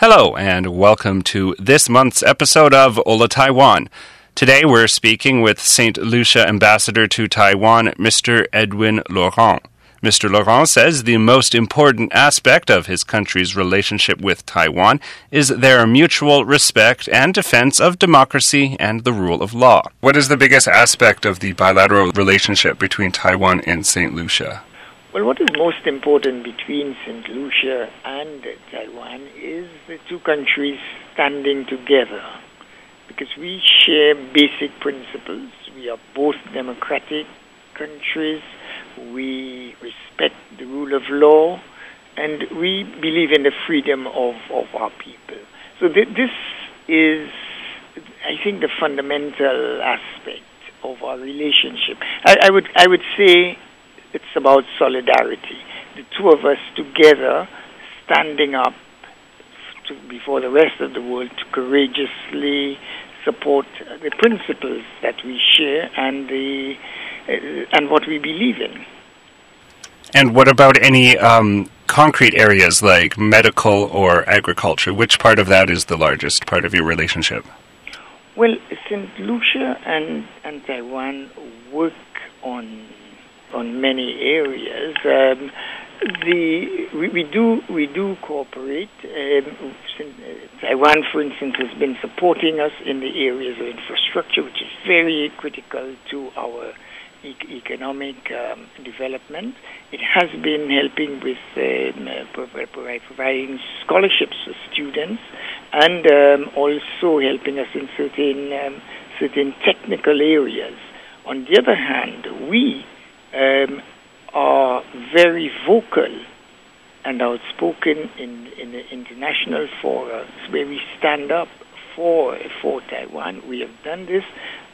Hello, and welcome to this month's episode of Hola Taiwan. Today we're speaking with St. Lucia Ambassador to Taiwan, Mr. Edwin Laurent. Mr. Laurent says the most important aspect of his country's relationship with Taiwan is their mutual respect and defense of democracy and the rule of law. What is the biggest aspect of the bilateral relationship between Taiwan and St. Lucia? Well, what is most important between St. Lucia and Taiwan is the two countries standing together because we share basic principles. We are both democratic countries, we respect the rule of law, and we believe in the freedom of, of our people. So, th- this is, I think, the fundamental aspect of our relationship. I, I would, I would say it's about solidarity. The two of us together standing up to, before the rest of the world to courageously support the principles that we share and the uh, and what we believe in. And what about any um, concrete areas like medical or agriculture? Which part of that is the largest part of your relationship? Well, St. Lucia and, and Taiwan work on on many areas. Um, the we, we, do we do cooperate. Um, Taiwan, for instance, has been supporting us in the areas of infrastructure, which is very critical to our e- economic um, development. It has been helping with um, uh, providing scholarships for students, and um, also helping us in certain um, certain technical areas. On the other hand, we um, are very vocal and outspoken in, in the international forums where we stand up for, for Taiwan. We have done this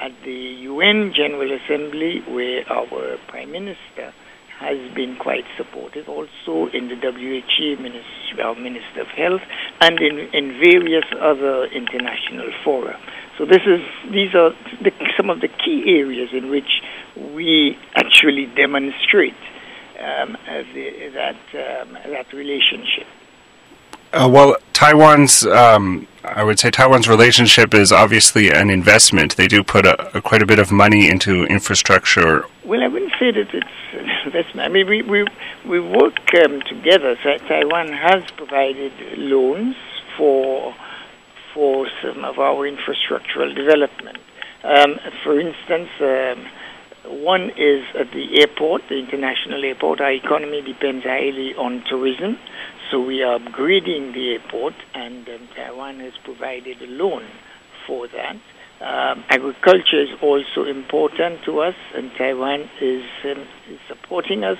at the UN General Assembly where our Prime Minister has been quite supportive, also in the WHO Ministry, our Minister of Health, and in, in various other international fora. So this is these are the, some of the key areas in which we actually demonstrate um, the, that um, that relationship. Uh, well, Taiwan's, um, I would say Taiwan's relationship is obviously an investment. They do put a, a, quite a bit of money into infrastructure. Well, I wouldn't say that it's an investment. I mean, we we we work um, together. So Taiwan has provided loans for for some of our infrastructural development. Um, for instance. One is at the airport, the international airport. Our economy depends highly on tourism, so we are upgrading the airport, and um, Taiwan has provided a loan for that. Um, agriculture is also important to us, and Taiwan is, um, is supporting us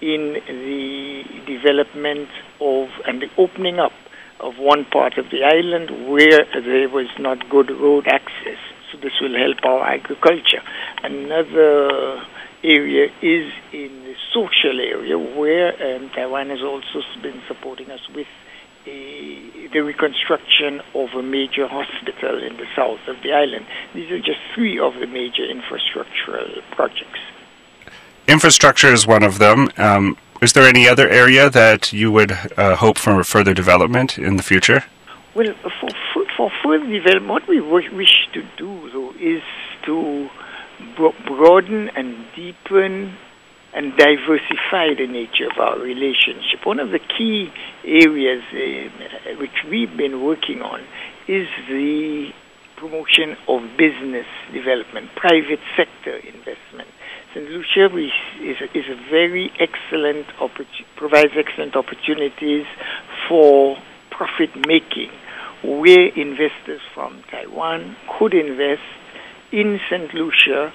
in the development of and the opening up of one part of the island where there was not good road access this will help our agriculture. Another area is in the social area where um, Taiwan has also been supporting us with a, the reconstruction of a major hospital in the south of the island. These are just three of the major infrastructural projects. Infrastructure is one of them. Um, is there any other area that you would uh, hope for further development in the future? Well, for, for further development, what we wish to do, though, is to broaden and deepen and diversify the nature of our relationship. One of the key areas uh, which we've been working on is the promotion of business development, private sector investment. St. Lucia is, is a very excellent, provides excellent opportunities for profit making where investors from Taiwan could invest in St. Lucia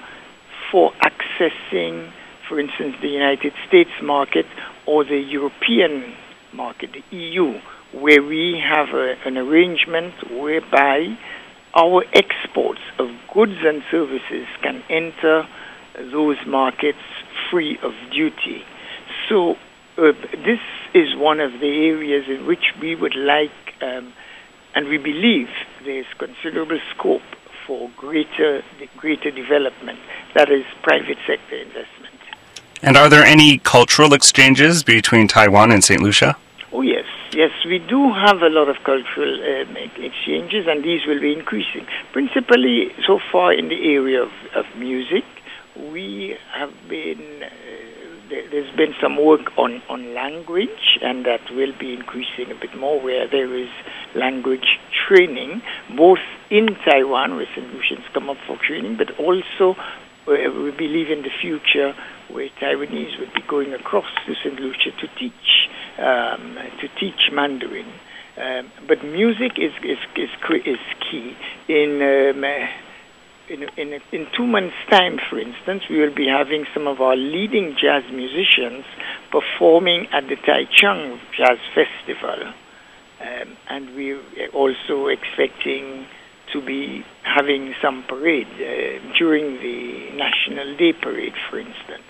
for accessing, for instance, the United States market or the European market, the EU, where we have a, an arrangement whereby our exports of goods and services can enter those markets free of duty. So, uh, this is one of the areas in which we would like um, and we believe there's considerable scope for greater greater development. That is private sector investment. And are there any cultural exchanges between Taiwan and St. Lucia? Oh yes, yes, we do have a lot of cultural um, exchanges, and these will be increasing. Principally, so far in the area of, of music, we have been. Uh, there's been some work on, on language, and that will be increasing a bit more where there is language training, both in Taiwan, where St. Lucians come up for training, but also we believe in the future where Taiwanese would be going across to St. Lucia to teach um, to teach Mandarin. Um, but music is is is, is key in. Um, in, in, in, two months' time, for instance, we will be having some of our leading jazz musicians performing at the Taichung Jazz Festival. Um, and we're also expecting to be having some parade uh, during the National Day Parade, for instance.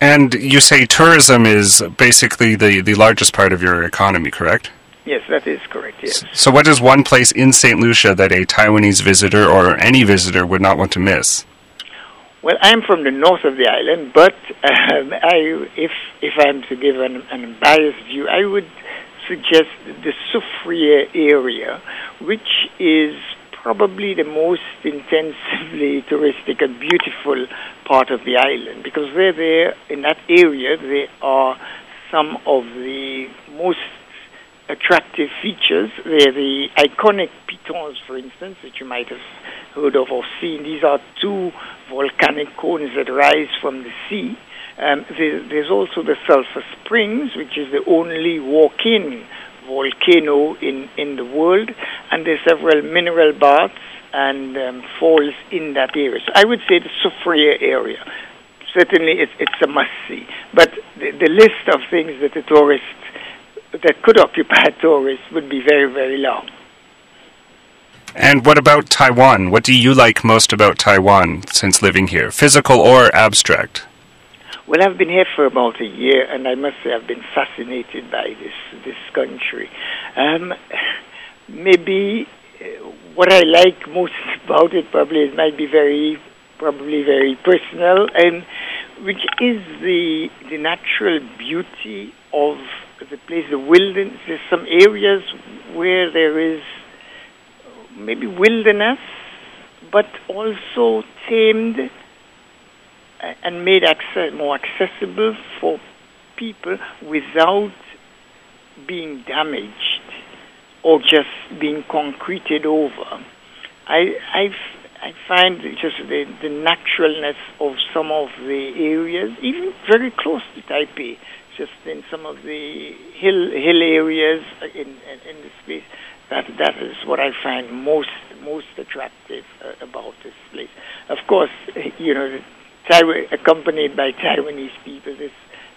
And you say tourism is basically the, the largest part of your economy, correct? Yes, that is correct, yes. So, what is one place in St. Lucia that a Taiwanese visitor or any visitor would not want to miss? Well, I'm from the north of the island, but um, I, if if I'm to give an, an unbiased view, I would suggest the Soufriere area, which is probably the most intensively touristic and beautiful part of the island because there, there in that area there are some of the most attractive features. They're the iconic pitons, for instance, that you might have heard of or seen. These are two volcanic cones that rise from the sea um, there, there's also the Sulphur Springs, which is the only walk-in volcano in, in the world, and there's several mineral baths and um, falls in that area. So I would say the Soufriere area. Certainly, it's, it's a must-see. But the, the list of things that the tourist that could occupy tourists would be very, very long. And what about Taiwan? What do you like most about Taiwan since living here, physical or abstract? Well, I've been here for about a year, and I must say I've been fascinated by this this country. Um, maybe uh, what I like most about it probably it might be very probably very personal, and which is the the natural beauty of the place, the wilderness. There's some areas where there is maybe wilderness, but also tamed and made access, more accessible for people without being damaged or just being concreted over. I, I, I find just the, the naturalness of some of the areas, even very close to Taipei, just in some of the hill hill areas in in, in the space. That that is what I find most most attractive uh, about this place. Of course, you know Taiwan, accompanied by Taiwanese people, this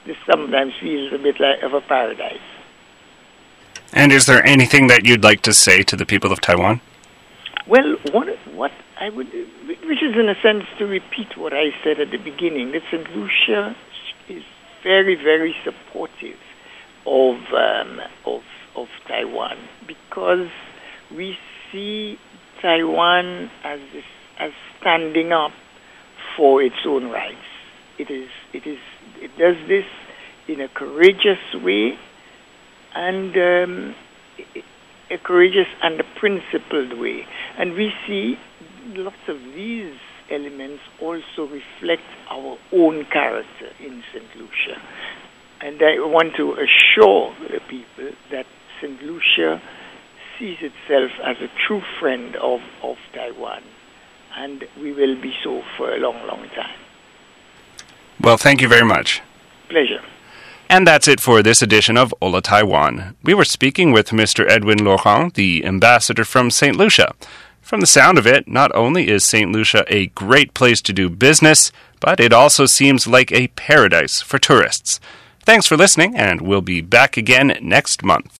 this sometimes feels a bit like of a paradise. And is there anything that you'd like to say to the people of Taiwan? Well, what what I would, which is in a sense to repeat what I said at the beginning, that St. Lucia is very very supportive of um, of of Taiwan because we see Taiwan as this, as standing up for its own rights. It is, it is, it does this in a courageous way, and um, a courageous and a principled way. And we see lots of these elements also reflect our own character in St. Lucia. And I want to assure the people that St. Lucia sees itself as a true friend of, of Taiwan and we will be so for a long, long time. Well, thank you very much. Pleasure. And that's it for this edition of Hola Taiwan. We were speaking with Mr. Edwin Laurent, the ambassador from St. Lucia. From the sound of it, not only is St. Lucia a great place to do business, but it also seems like a paradise for tourists. Thanks for listening, and we'll be back again next month.